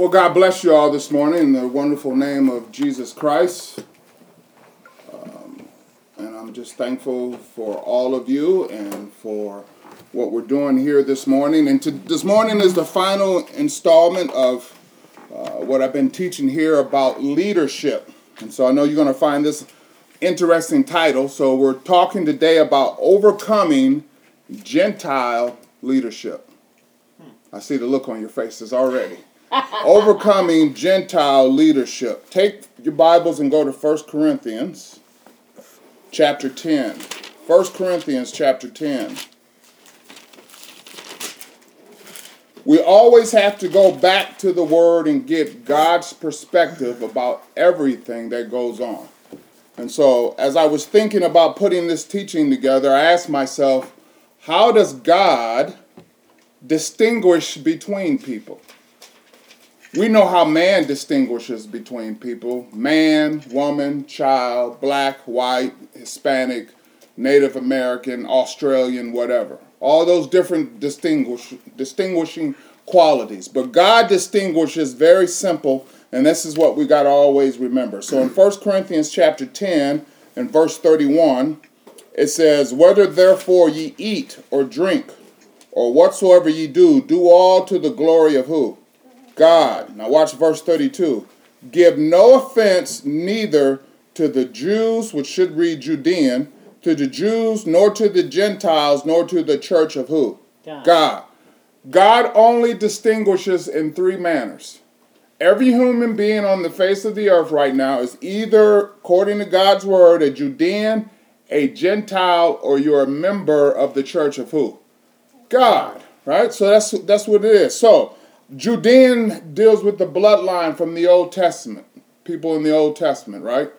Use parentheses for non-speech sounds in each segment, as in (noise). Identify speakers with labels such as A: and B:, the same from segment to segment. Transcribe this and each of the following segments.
A: Well, God bless you all this morning in the wonderful name of Jesus Christ. Um, and I'm just thankful for all of you and for what we're doing here this morning. And to, this morning is the final installment of uh, what I've been teaching here about leadership. And so I know you're going to find this interesting title. So we're talking today about overcoming Gentile leadership. I see the look on your faces already. Overcoming Gentile leadership. Take your Bibles and go to 1 Corinthians chapter 10. 1 Corinthians chapter 10. We always have to go back to the Word and get God's perspective about everything that goes on. And so, as I was thinking about putting this teaching together, I asked myself, how does God distinguish between people? We know how man distinguishes between people man, woman, child, black, white, Hispanic, Native American, Australian, whatever. All those different distinguish, distinguishing qualities. But God distinguishes very simple, and this is what we got to always remember. So in 1 Corinthians chapter 10 and verse 31, it says, Whether therefore ye eat or drink, or whatsoever ye do, do all to the glory of who? God. Now watch verse 32. Give no offense neither to the Jews, which should read Judean, to the Jews, nor to the Gentiles, nor to the church of who?
B: God.
A: God. God only distinguishes in three manners. Every human being on the face of the earth right now is either, according to God's word, a Judean, a Gentile, or you're a member of the church of who? God. Right? So that's that's what it is. So Judean deals with the bloodline from the Old Testament, people in the Old Testament, right?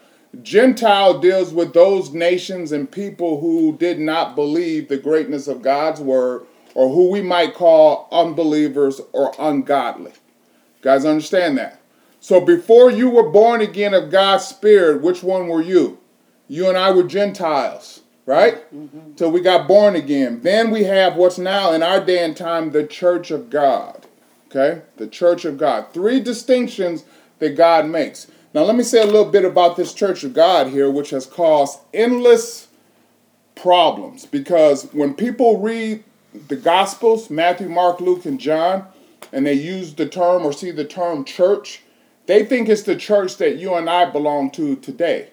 A: Gentile deals with those nations and people who did not believe the greatness of God's word or who we might call unbelievers or ungodly. Guys, understand that. So before you were born again of God's Spirit, which one were you? You and I were Gentiles, right? Mm-hmm. So we got born again. Then we have what's now in our day and time the church of God. Okay? The church of God. Three distinctions that God makes. Now, let me say a little bit about this church of God here, which has caused endless problems. Because when people read the Gospels, Matthew, Mark, Luke, and John, and they use the term or see the term church, they think it's the church that you and I belong to today.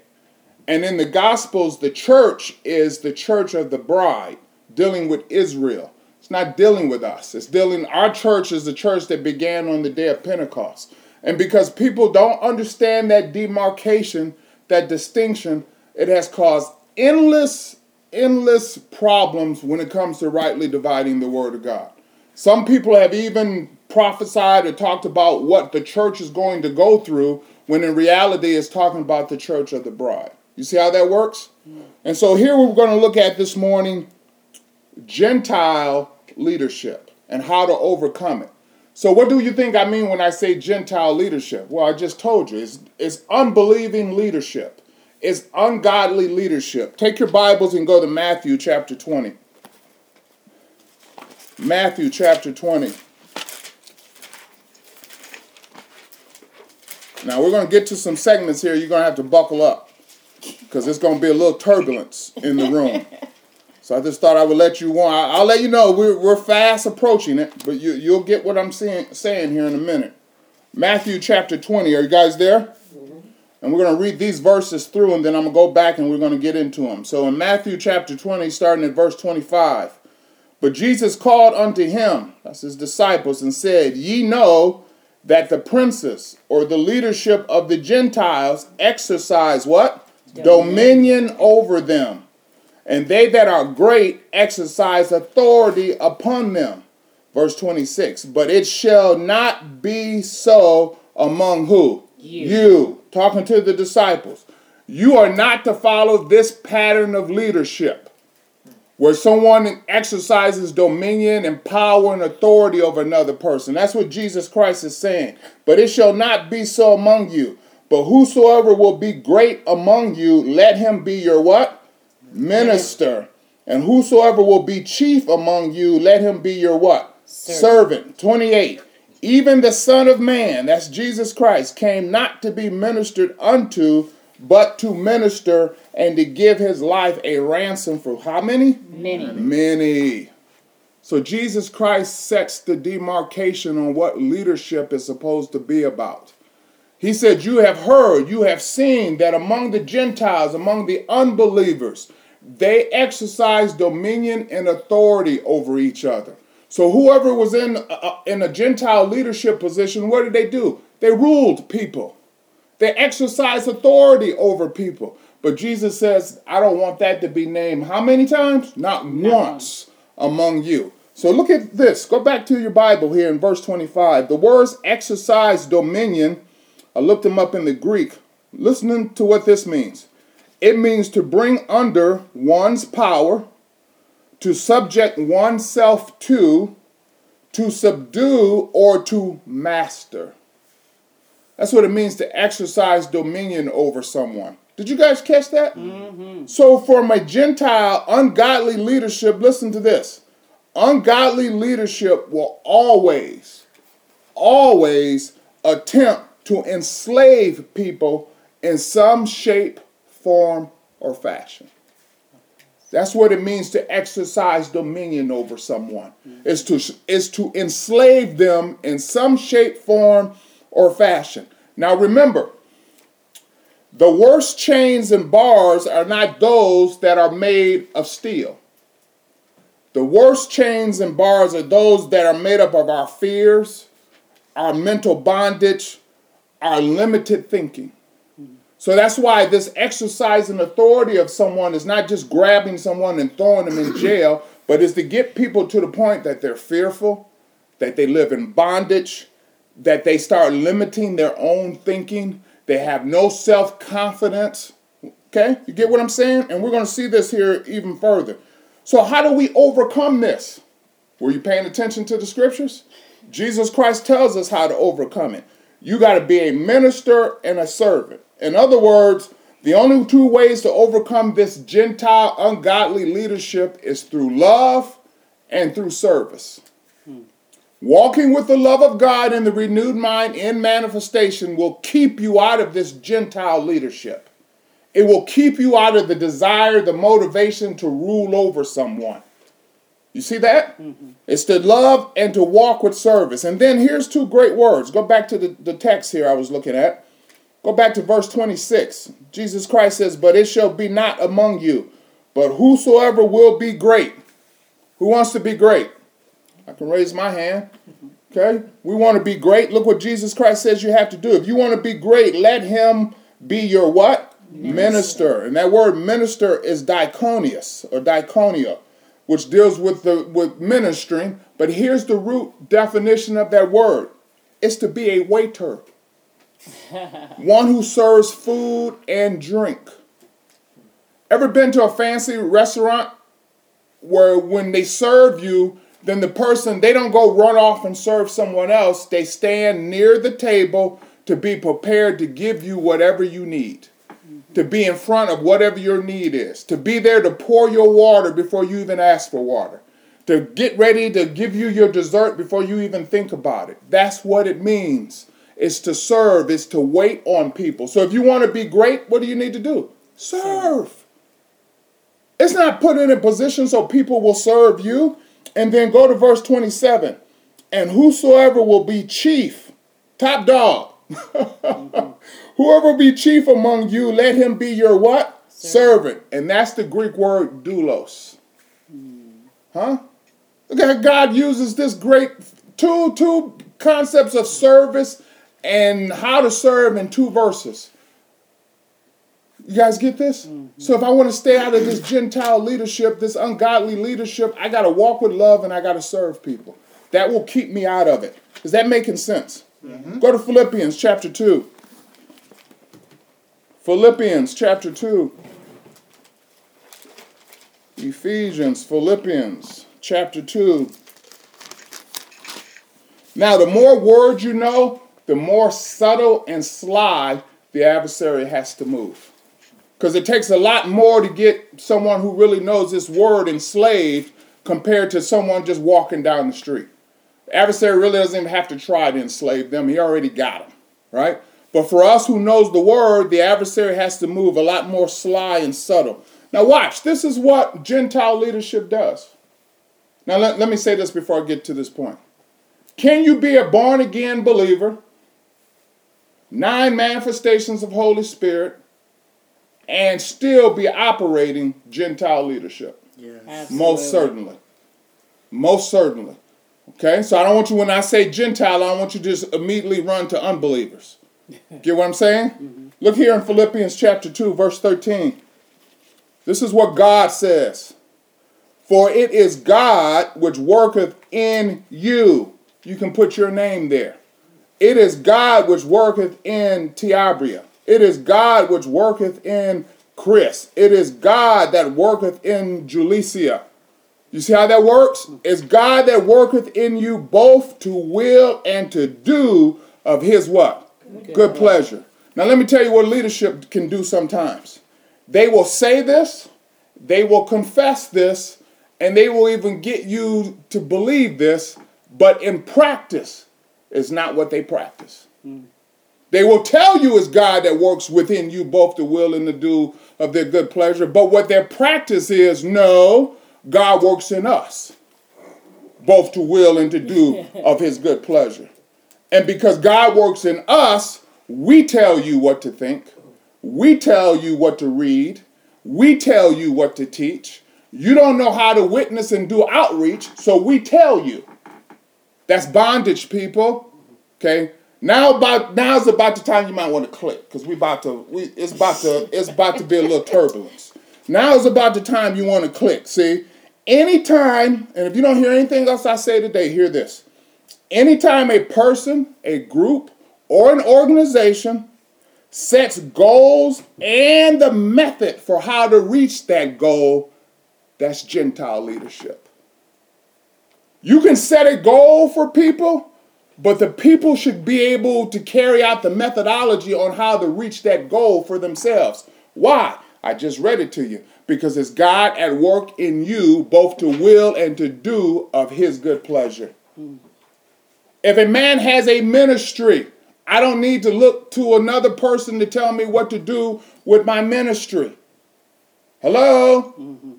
A: And in the Gospels, the church is the church of the bride, dealing with Israel. It's not dealing with us. It's dealing, our church is the church that began on the day of Pentecost. And because people don't understand that demarcation, that distinction, it has caused endless, endless problems when it comes to rightly dividing the Word of God. Some people have even prophesied or talked about what the church is going to go through when in reality it's talking about the church of the bride. You see how that works? And so here we're going to look at this morning Gentile leadership and how to overcome it. So, what do you think I mean when I say Gentile leadership? Well, I just told you it's, it's unbelieving leadership, it's ungodly leadership. Take your Bibles and go to Matthew chapter 20. Matthew chapter 20. Now, we're going to get to some segments here. You're going to have to buckle up because it's going to be a little turbulence in the room. (laughs) So I just thought I would let you know. I'll let you know we're, we're fast approaching it, but you, you'll get what I'm saying, saying here in a minute. Matthew chapter 20. Are you guys there? Mm-hmm. And we're going to read these verses through, and then I'm going to go back and we're going to get into them. So in Matthew chapter 20, starting at verse 25. But Jesus called unto him, that's his disciples, and said, Ye know that the princes or the leadership of the Gentiles exercise what? Dominion, Dominion over them and they that are great exercise authority upon them. Verse 26. But it shall not be so among who?
B: You.
A: you. Talking to the disciples. You are not to follow this pattern of leadership where someone exercises dominion and power and authority over another person. That's what Jesus Christ is saying. But it shall not be so among you. But whosoever will be great among you, let him be your what? Minister. And whosoever will be chief among you, let him be your what?
B: Servant.
A: Servant. 28. Even the Son of Man, that's Jesus Christ, came not to be ministered unto, but to minister and to give his life a ransom for how many?
B: Many.
A: Many. So Jesus Christ sets the demarcation on what leadership is supposed to be about. He said, You have heard, you have seen that among the Gentiles, among the unbelievers, they exercise dominion and authority over each other. So whoever was in a, uh, uh, in a Gentile leadership position, what did they do? They ruled people. They exercised authority over people. But Jesus says, I don't want that to be named how many times? Not once among you. So look at this. Go back to your Bible here in verse 25. The words exercise dominion, I looked them up in the Greek. Listening to what this means. It means to bring under one's power, to subject oneself to, to subdue, or to master. That's what it means to exercise dominion over someone. Did you guys catch that? Mm-hmm. So, from a Gentile, ungodly leadership, listen to this ungodly leadership will always, always attempt to enslave people in some shape, form, or fashion. That's what it means to exercise dominion over someone. Mm-hmm. Is to is to enslave them in some shape, form, or fashion. Now remember, the worst chains and bars are not those that are made of steel. The worst chains and bars are those that are made up of our fears, our mental bondage, our limited thinking. So that's why this exercising authority of someone is not just grabbing someone and throwing them in jail, but is to get people to the point that they're fearful, that they live in bondage, that they start limiting their own thinking, they have no self confidence. Okay, you get what I'm saying? And we're going to see this here even further. So, how do we overcome this? Were you paying attention to the scriptures? Jesus Christ tells us how to overcome it. You got to be a minister and a servant. In other words, the only two ways to overcome this Gentile ungodly leadership is through love and through service. Hmm. Walking with the love of God and the renewed mind in manifestation will keep you out of this Gentile leadership. It will keep you out of the desire, the motivation to rule over someone. You see that? Mm-hmm. It's to love and to walk with service. And then here's two great words. Go back to the, the text here I was looking at. Go back to verse 26. Jesus Christ says, But it shall be not among you, but whosoever will be great. Who wants to be great? I can raise my hand. Okay? We want to be great. Look what Jesus Christ says you have to do. If you want to be great, let him be your what? Minister. minister. And that word minister is diakonos or diakonia, which deals with the with ministering. But here's the root definition of that word. It's to be a waiter. One who serves food and drink. Ever been to a fancy restaurant where when they serve you, then the person, they don't go run off and serve someone else. They stand near the table to be prepared to give you whatever you need, to be in front of whatever your need is, to be there to pour your water before you even ask for water, to get ready to give you your dessert before you even think about it. That's what it means. It's to serve, is to wait on people. So if you want to be great, what do you need to do? Serve. It's not put in a position so people will serve you. And then go to verse 27. And whosoever will be chief, top dog, mm-hmm. (laughs) whoever be chief among you, let him be your what? Servant. Servant. And that's the Greek word doulos. Mm. Huh? Look at how God uses this great two, two concepts of service and how to serve in two verses. You guys get this? Mm-hmm. So if I want to stay out of this Gentile leadership, this ungodly leadership, I got to walk with love and I got to serve people. That will keep me out of it. Is that making sense? Mm-hmm. Go to Philippians chapter 2. Philippians chapter 2. Ephesians, Philippians chapter 2. Now, the more words you know, the more subtle and sly the adversary has to move. Because it takes a lot more to get someone who really knows this word enslaved compared to someone just walking down the street. The adversary really doesn't even have to try to enslave them. He already got them, right? But for us who knows the word, the adversary has to move a lot more sly and subtle. Now watch, this is what Gentile leadership does. Now let, let me say this before I get to this point. Can you be a born again believer, nine manifestations of Holy Spirit, and still be operating Gentile leadership?
B: Yes.
A: Most certainly. Most certainly. Okay, so I don't want you, when I say Gentile, I don't want you to just immediately run to unbelievers. (laughs) Get what I'm saying? Mm-hmm. Look here in Philippians chapter 2, verse 13. This is what God says For it is God which worketh in you you can put your name there. It is God which worketh in Tiabria. It is God which worketh in Chris. It is God that worketh in Julicia. You see how that works? It's God that worketh in you both to will and to do of his what? Good, Good pleasure. Now let me tell you what leadership can do sometimes. They will say this, they will confess this, and they will even get you to believe this, but in practice, it's not what they practice. Mm. They will tell you it's God that works within you both the will and the do of their good pleasure, but what their practice is, no, God works in us, both to will and to do (laughs) of his good pleasure. And because God works in us, we tell you what to think, we tell you what to read, we tell you what to teach. You don't know how to witness and do outreach, so we tell you. That's bondage, people. Okay. Now about now's about the time you might want to click because we about to we it's about to it's about to be a little turbulence. Now is about the time you want to click. See, anytime, and if you don't hear anything else I say today, hear this. Anytime a person, a group, or an organization sets goals and the method for how to reach that goal, that's Gentile leadership. You can set a goal for people, but the people should be able to carry out the methodology on how to reach that goal for themselves. Why? I just read it to you. Because it's God at work in you, both to will and to do of his good pleasure. If a man has a ministry, I don't need to look to another person to tell me what to do with my ministry. Hello? Mm-hmm.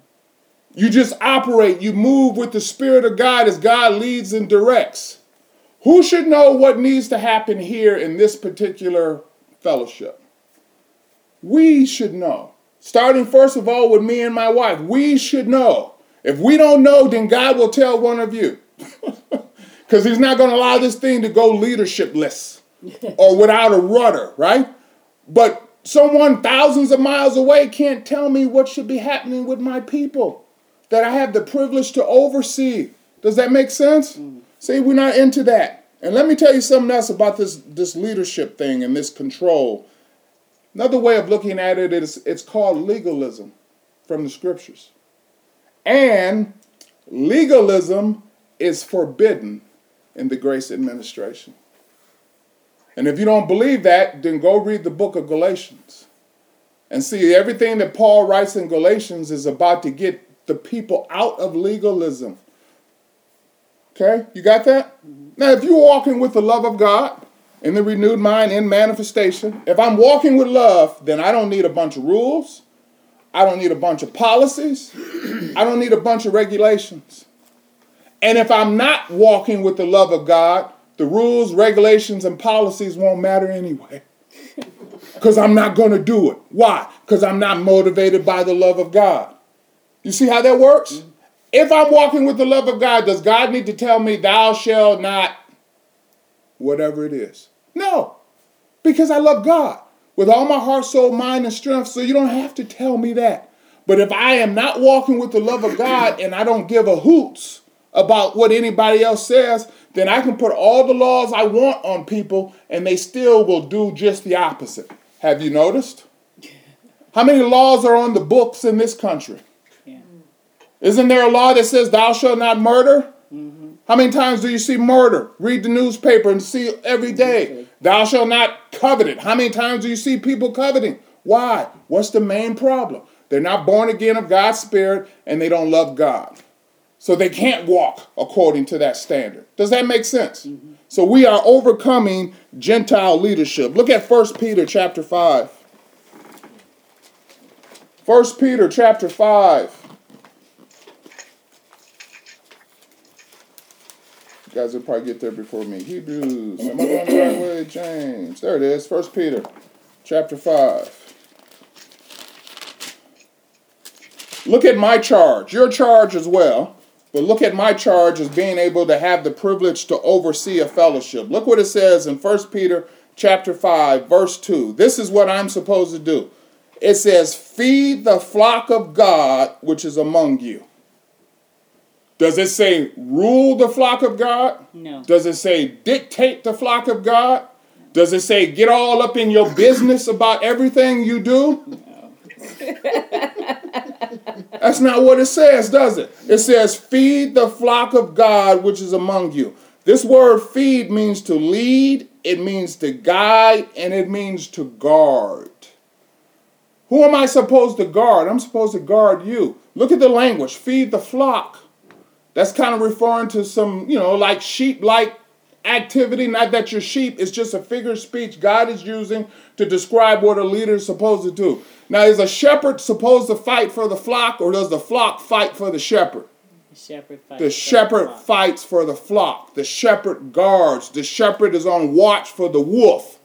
A: You just operate, you move with the Spirit of God as God leads and directs. Who should know what needs to happen here in this particular fellowship? We should know. Starting first of all with me and my wife, we should know. If we don't know, then God will tell one of you. (laughs) Because He's not going to allow this thing to go leadershipless (laughs) or without a rudder, right? But someone thousands of miles away can't tell me what should be happening with my people that I have the privilege to oversee. Does that make sense? Mm. See, we're not into that. And let me tell you something else about this, this leadership thing and this control. Another way of looking at it is it's called legalism from the scriptures. And legalism is forbidden in the grace administration. And if you don't believe that, then go read the book of Galatians and see everything that Paul writes in Galatians is about to get the people out of legalism. Okay, you got that? Now, if you're walking with the love of God in the renewed mind in manifestation, if I'm walking with love, then I don't need a bunch of rules. I don't need a bunch of policies. I don't need a bunch of regulations. And if I'm not walking with the love of God, the rules, regulations, and policies won't matter anyway. (laughs) Because I'm not going to do it. Why? Because I'm not motivated by the love of God. You see how that works? Mm-hmm. If I'm walking with the love of God, does God need to tell me, thou shalt not, whatever it is? No, because I love God with all my heart, soul, mind, and strength, so you don't have to tell me that. But if I am not walking with the love of God and I don't give a hoots about what anybody else says, then I can put all the laws I want on people and they still will do just the opposite. Have you noticed? How many laws are on the books in this country? Isn't there a law that says thou shalt not murder? Mm-hmm. How many times do you see murder? Read the newspaper and see every day. Thou shalt not covet it. How many times do you see people coveting? Why? What's the main problem? They're not born again of God's Spirit and they don't love God. So they can't walk according to that standard. Does that make sense? Mm-hmm. So we are overcoming Gentile leadership. Look at 1 Peter chapter 5. 1 Peter chapter 5. Guys will probably get there before me. Hebrews. Am I going the right way? James. There it is. 1 Peter chapter 5. Look at my charge, your charge as well. But look at my charge as being able to have the privilege to oversee a fellowship. Look what it says in 1 Peter chapter 5 verse 2. This is what I'm supposed to do. It says, "Feed the flock of God which is among you." Does it say rule the flock of God?
B: No.
A: Does it say dictate the flock of God? Does it say get all up in your business about everything you do? No. (laughs) That's not what it says, does it? It says, feed the flock of God which is among you. This word feed means to lead, it means to guide, and it means to guard. Who am I supposed to guard? I'm supposed to guard you. Look at the language feed the flock. That's kind of referring to some, you know, like sheep like activity. Not that you're sheep, it's just a figure of speech God is using to describe what a leader is supposed to do. Now, is a shepherd supposed to fight for the flock, or does the flock fight for the shepherd?
B: The shepherd fights.
A: The shepherd
B: the
A: fights for the flock. The shepherd guards. The shepherd is on watch for the wolf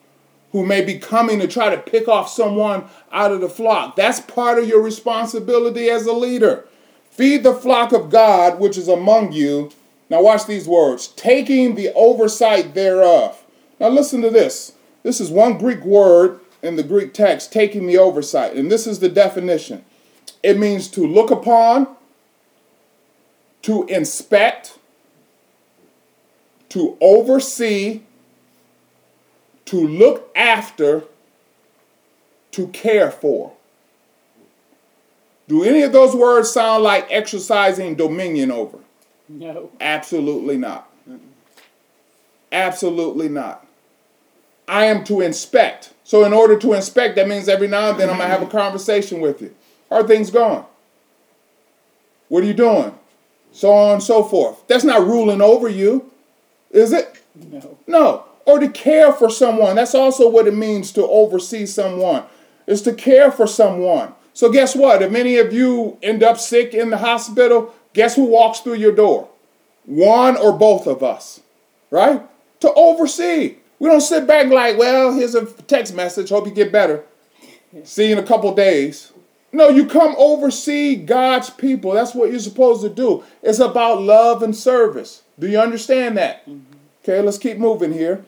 A: who may be coming to try to pick off someone out of the flock. That's part of your responsibility as a leader. Feed the flock of God which is among you. Now, watch these words taking the oversight thereof. Now, listen to this. This is one Greek word in the Greek text, taking the oversight. And this is the definition it means to look upon, to inspect, to oversee, to look after, to care for. Do any of those words sound like exercising dominion over?
B: No.
A: Absolutely not. Absolutely not. I am to inspect. So, in order to inspect, that means every now and then I'm going to have a (laughs) conversation with you. How are things going? What are you doing? So on and so forth. That's not ruling over you, is it?
B: No.
A: No. Or to care for someone. That's also what it means to oversee someone, is to care for someone. So, guess what? If many of you end up sick in the hospital, guess who walks through your door? One or both of us, right? To oversee. We don't sit back like, well, here's a text message. Hope you get better. See you in a couple days. No, you come oversee God's people. That's what you're supposed to do. It's about love and service. Do you understand that? Mm-hmm. Okay, let's keep moving here.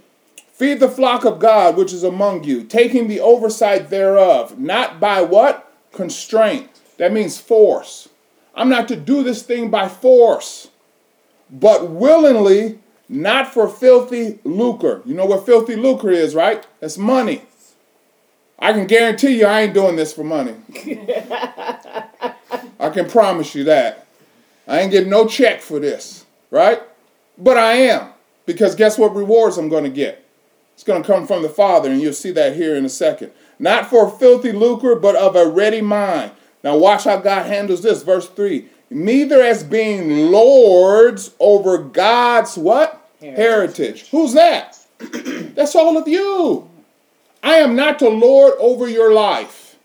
A: Feed the flock of God which is among you, taking the oversight thereof, not by what? Constraint. That means force. I'm not to do this thing by force, but willingly not for filthy lucre. You know what filthy lucre is, right? That's money. I can guarantee you I ain't doing this for money. (laughs) I can promise you that. I ain't getting no check for this, right? But I am, because guess what rewards I'm going to get? It's going to come from the Father, and you'll see that here in a second. Not for filthy lucre, but of a ready mind. Now, watch how God handles this. Verse 3 neither as being lords over God's what? Heritage. Heritage. Who's that? (clears throat) That's all of you. I am not to lord over your life.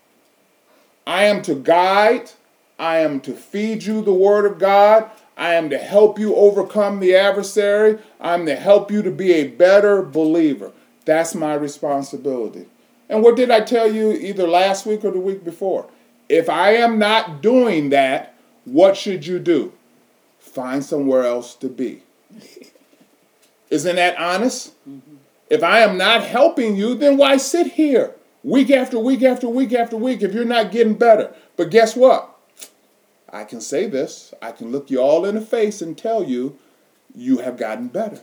A: I am to guide. I am to feed you the word of God. I am to help you overcome the adversary. I'm to help you to be a better believer. That's my responsibility. And what did I tell you either last week or the week before? If I am not doing that, what should you do? Find somewhere else to be. (laughs) Isn't that honest? Mm-hmm. If I am not helping you, then why sit here week after week after week after week if you're not getting better? But guess what? I can say this. I can look you all in the face and tell you you have gotten better.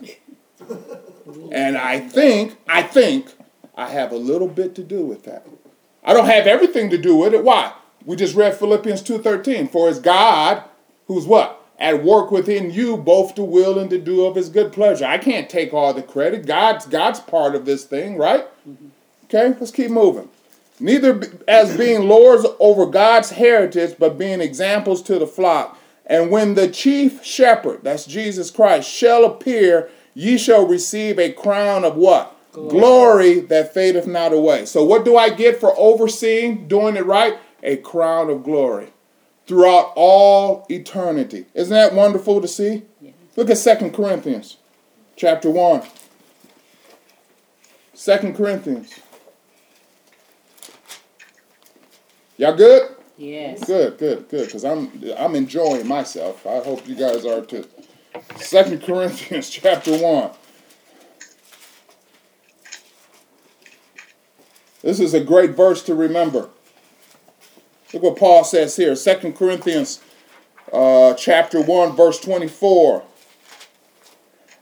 A: (laughs) and I think, I think I have a little bit to do with that. I don't have everything to do with it. Why? We just read Philippians 2:13. For it's God who's what? At work within you both to will and to do of his good pleasure. I can't take all the credit. God's God's part of this thing, right? Mm-hmm. Okay, let's keep moving. Neither as being lords over God's heritage, but being examples to the flock. And when the chief shepherd, that's Jesus Christ, shall appear, ye shall receive a crown of what?
B: Glory.
A: Glory that fadeth not away. So, what do I get for overseeing, doing it right? A crown of glory throughout all eternity. Isn't that wonderful to see?
B: Yes.
A: Look at Second Corinthians chapter 1. 2 Corinthians. Y'all good?
B: Yes.
A: Good, good, good. Because I'm I'm enjoying myself. I hope you guys are too. Second Corinthians (laughs) chapter one. This is a great verse to remember. Look what Paul says here. Second Corinthians uh, chapter 1, verse 24.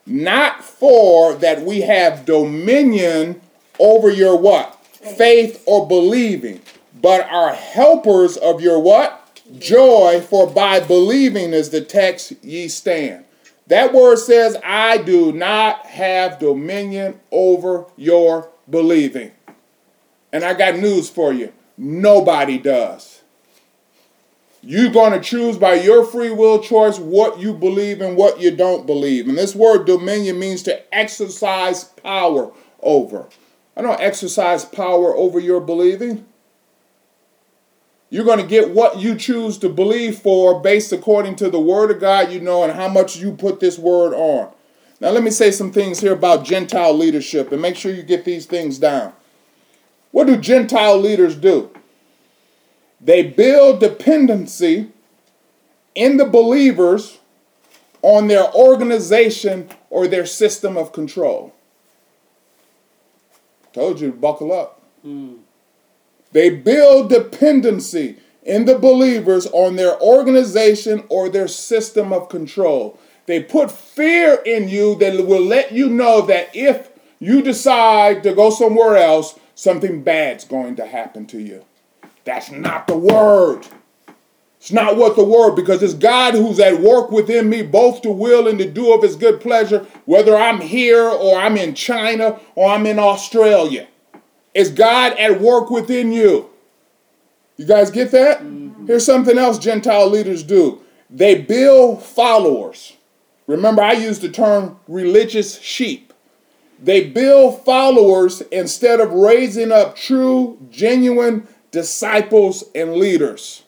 A: Not for that we have dominion over your what? Faith or believing, but are helpers of your what? Joy, for by believing is the text ye stand. That word says, I do not have dominion over your believing. And I got news for you nobody does. You're going to choose by your free will choice what you believe and what you don't believe. And this word dominion means to exercise power over. I don't exercise power over your believing. You're going to get what you choose to believe for based according to the word of God you know and how much you put this word on. Now, let me say some things here about Gentile leadership and make sure you get these things down. What do Gentile leaders do? They build dependency in the believers on their organization or their system of control. Told you to buckle up. Hmm. They build dependency in the believers on their organization or their system of control. They put fear in you that will let you know that if you decide to go somewhere else, something bad's going to happen to you. That's not the word. It's not what the word, because it's God who's at work within me, both to will and to do of his good pleasure, whether I'm here or I'm in China or I'm in Australia. It's God at work within you. You guys get that? Mm-hmm. Here's something else Gentile leaders do they build followers. Remember, I used the term religious sheep. They build followers instead of raising up true, genuine disciples and leaders.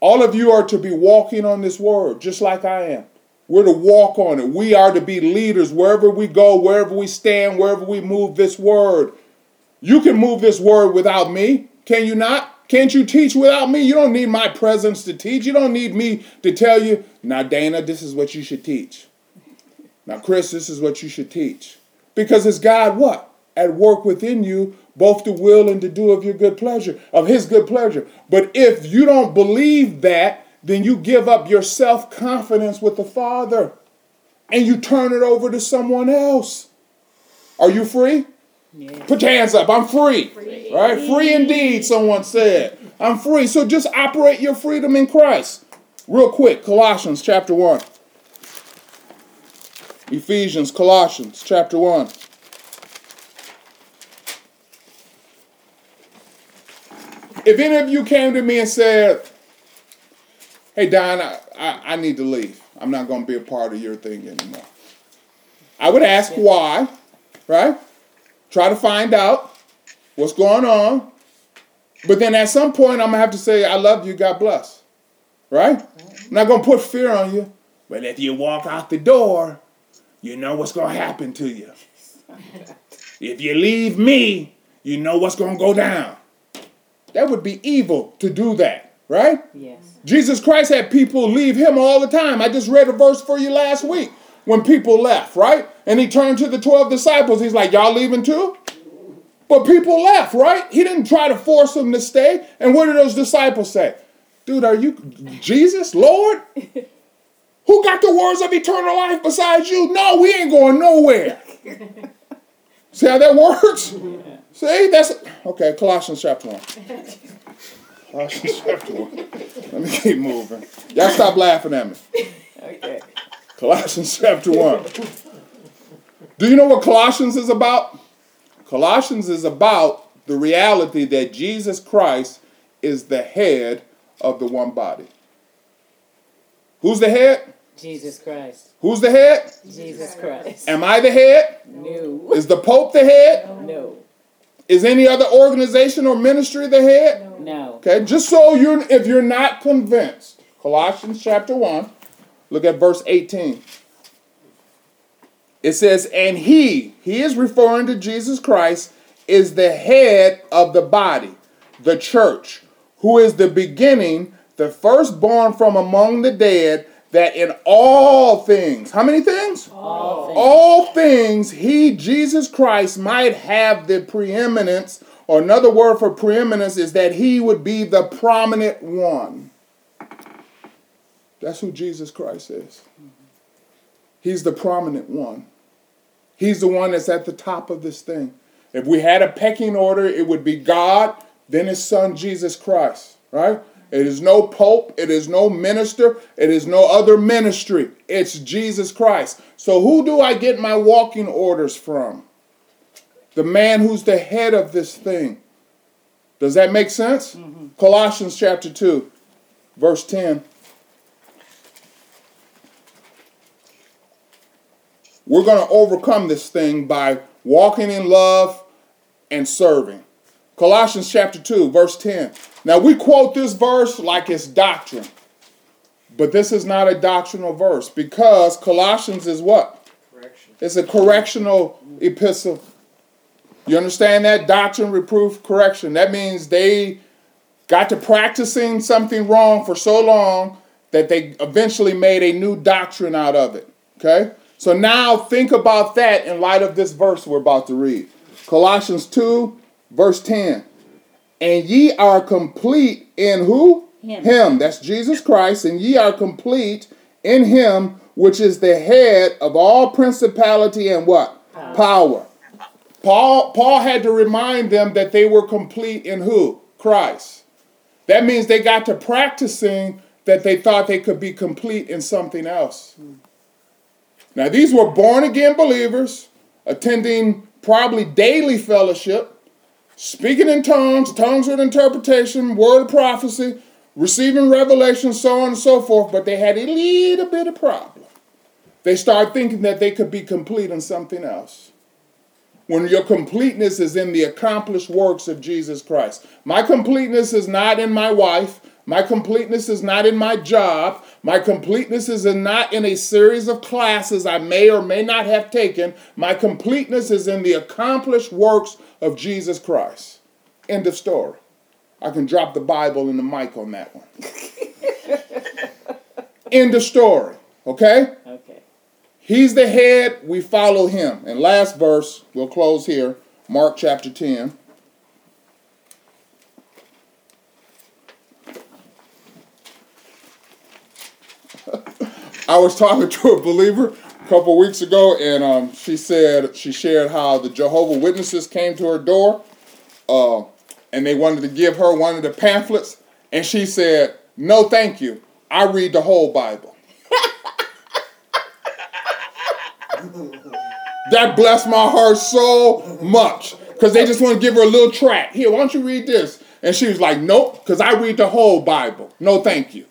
A: All of you are to be walking on this word, just like I am. We're to walk on it. We are to be leaders wherever we go, wherever we stand, wherever we move this word. You can move this word without me, can you not? Can't you teach without me? You don't need my presence to teach. You don't need me to tell you, now, Dana, this is what you should teach. Now, Chris, this is what you should teach. Because it's God what? At work within you, both to will and to do of your good pleasure, of his good pleasure. But if you don't believe that, then you give up your self confidence with the Father and you turn it over to someone else. Are you free?
B: Yes.
A: Put your hands up. I'm free. free. Right? Free indeed, someone said. I'm free. So just operate your freedom in Christ. Real quick, Colossians chapter 1. Ephesians, Colossians chapter 1. If any of you came to me and said, Hey, Don, I, I, I need to leave. I'm not going to be a part of your thing anymore. I would ask why, right? Try to find out what's going on. But then at some point, I'm going to have to say, I love you, God bless. Right? I'm not going to put fear on you. But if you walk out the door, you know what's going to happen to you. If you leave me, you know what's going to go down. That would be evil to do that, right?
B: Yes.
A: Jesus Christ had people leave him all the time. I just read a verse for you last week when people left, right? And he turned to the 12 disciples. He's like, Y'all leaving too? But people left, right? He didn't try to force them to stay. And what did those disciples say? Dude, are you Jesus, Lord? (laughs) Who got the words of eternal life besides you? No, we ain't going nowhere. (laughs) See how that works? See, that's okay. Colossians chapter 1. Colossians chapter 1. Let me keep moving. Y'all stop laughing at me.
B: Okay.
A: Colossians chapter 1. Do you know what Colossians is about? Colossians is about the reality that Jesus Christ is the head of the one body. Who's the head?
B: Jesus Christ.
A: Who's the head?
B: Jesus Christ.
A: Am I the head?
B: No.
A: Is the Pope the head?
B: No.
A: Is any other organization or ministry the head?
B: No.
A: Okay, just so you're if you're not convinced. Colossians chapter 1, look at verse 18. It says, and he, he is referring to Jesus Christ, is the head of the body, the church, who is the beginning, the firstborn from among the dead, that in all things, how many things?
B: All things.
A: all things he jesus christ might have the preeminence or another word for preeminence is that he would be the prominent one. That's who jesus christ is. He's the prominent one. He's the one that's at the top of this thing. If we had a pecking order it would be god then his son jesus christ right it is no pope, it is no minister, it is no other ministry. It's Jesus Christ. So who do I get my walking orders from? The man who's the head of this thing. Does that make sense? Mm-hmm. Colossians chapter 2, verse 10. We're going to overcome this thing by walking in love and serving. Colossians chapter 2, verse 10. Now we quote this verse like it's doctrine, but this is not a doctrinal verse because Colossians is what?
C: Correction.
A: It's a correctional epistle. You understand that? Doctrine, reproof, correction. That means they got to practicing something wrong for so long that they eventually made a new doctrine out of it. Okay? So now think about that in light of this verse we're about to read. Colossians 2, verse 10. And ye are complete in who?
B: Him.
A: That's Jesus Christ. And ye are complete in him, which is the head of all principality and what? Power. Paul, Paul had to remind them that they were complete in who? Christ. That means they got to practicing that they thought they could be complete in something else. Now, these were born again believers attending probably daily fellowship, speaking in tongues, tongues with interpretation, word of prophecy, receiving revelation, so on and so forth, but they had a little bit of problem. They start thinking that they could be complete in something else. When your completeness is in the accomplished works of Jesus Christ. My completeness is not in my wife. My completeness is not in my job. My completeness is in not in a series of classes I may or may not have taken. My completeness is in the accomplished works of Jesus Christ. End of story. I can drop the Bible and the mic on that one. (laughs) End of story. Okay?
B: Okay.
A: He's the head, we follow him. And last verse, we'll close here, Mark chapter 10. I was talking (laughs) to a believer a couple weeks ago, and um, she said she shared how the Jehovah Witnesses came to her door, uh, and they wanted to give her one of the pamphlets, and she said, "No, thank you. I read the whole Bible." (laughs) That blessed my heart so much because they just want to give her a little tract. Here, why don't you read this? And she was like, Nope, because I read the whole Bible. No, thank you.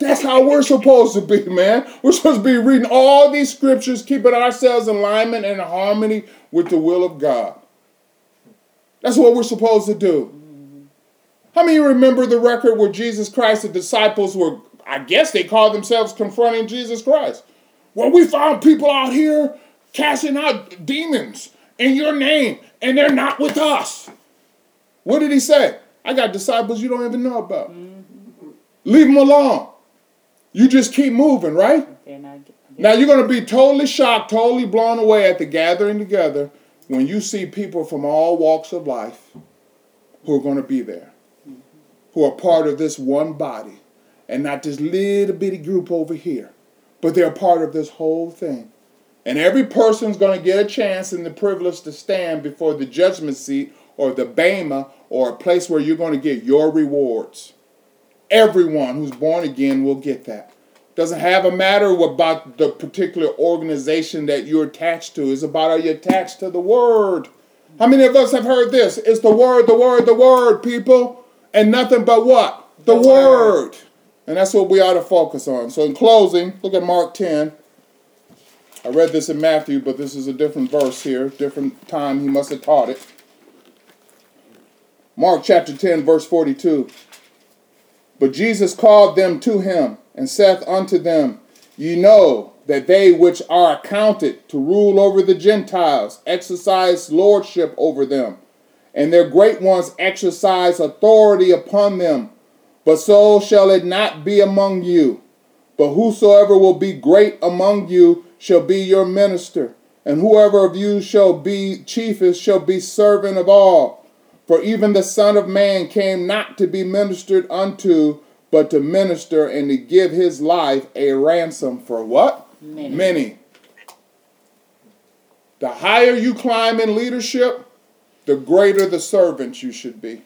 A: That's how we're supposed to be, man. We're supposed to be reading all these scriptures, keeping ourselves in alignment and in harmony with the will of God. That's what we're supposed to do. How many remember the record where Jesus Christ, the disciples were, I guess they called themselves confronting Jesus Christ? Well, we found people out here casting out demons in your name, and they're not with us. What did he say? I got disciples you don't even know about. Leave them alone. You just keep moving, right? Now you're going to be totally shocked, totally blown away at the gathering together when you see people from all walks of life who are going to be there, who are part of this one body, and not this little bitty group over here, but they're part of this whole thing. And every person's going to get a chance and the privilege to stand before the judgment seat or the Bema or a place where you're going to get your rewards. Everyone who's born again will get that. Doesn't have a matter about the particular organization that you're attached to. It's about are you attached to the word. How many of us have heard this? It's the word, the word, the word, people, and nothing but what? The,
B: The
A: word.
B: word.
A: And that's what we ought to focus on. So, in closing, look at Mark 10. I read this in Matthew, but this is a different verse here, different time he must have taught it. Mark chapter 10, verse 42. But Jesus called them to him and saith unto them, Ye know that they which are accounted to rule over the Gentiles exercise lordship over them, and their great ones exercise authority upon them. But so shall it not be among you. But whosoever will be great among you shall be your minister, and whoever of you shall be chiefest shall be servant of all. For even the Son of Man came not to be ministered unto, but to minister and to give his life a ransom for what?
B: Many.
A: Many. The higher you climb in leadership, the greater the servant you should be.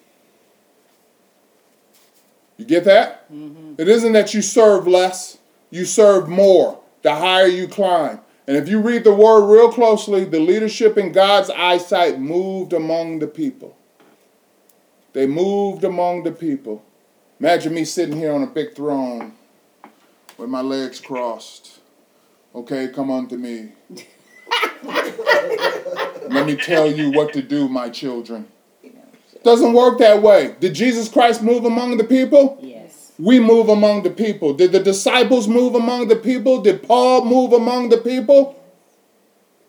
A: You get that? Mm-hmm. It isn't that you serve less, you serve more the higher you climb. And if you read the word real closely, the leadership in God's eyesight moved among the people. They moved among the people. Imagine me sitting here on a big throne with my legs crossed. Okay, come unto me. (laughs) Let me tell you what to do, my children. Doesn't work that way. Did Jesus Christ move among the people?
B: Yes.
A: We move among the people. Did the disciples move among the people? Did Paul move among the people?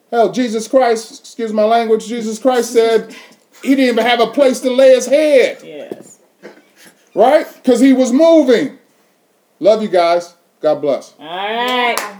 A: Hell, Jesus Christ, excuse my language, Jesus Christ said he didn't even have a place to lay his head,
B: Yes.
A: right? Because he was moving. Love you guys. God bless.
B: All right.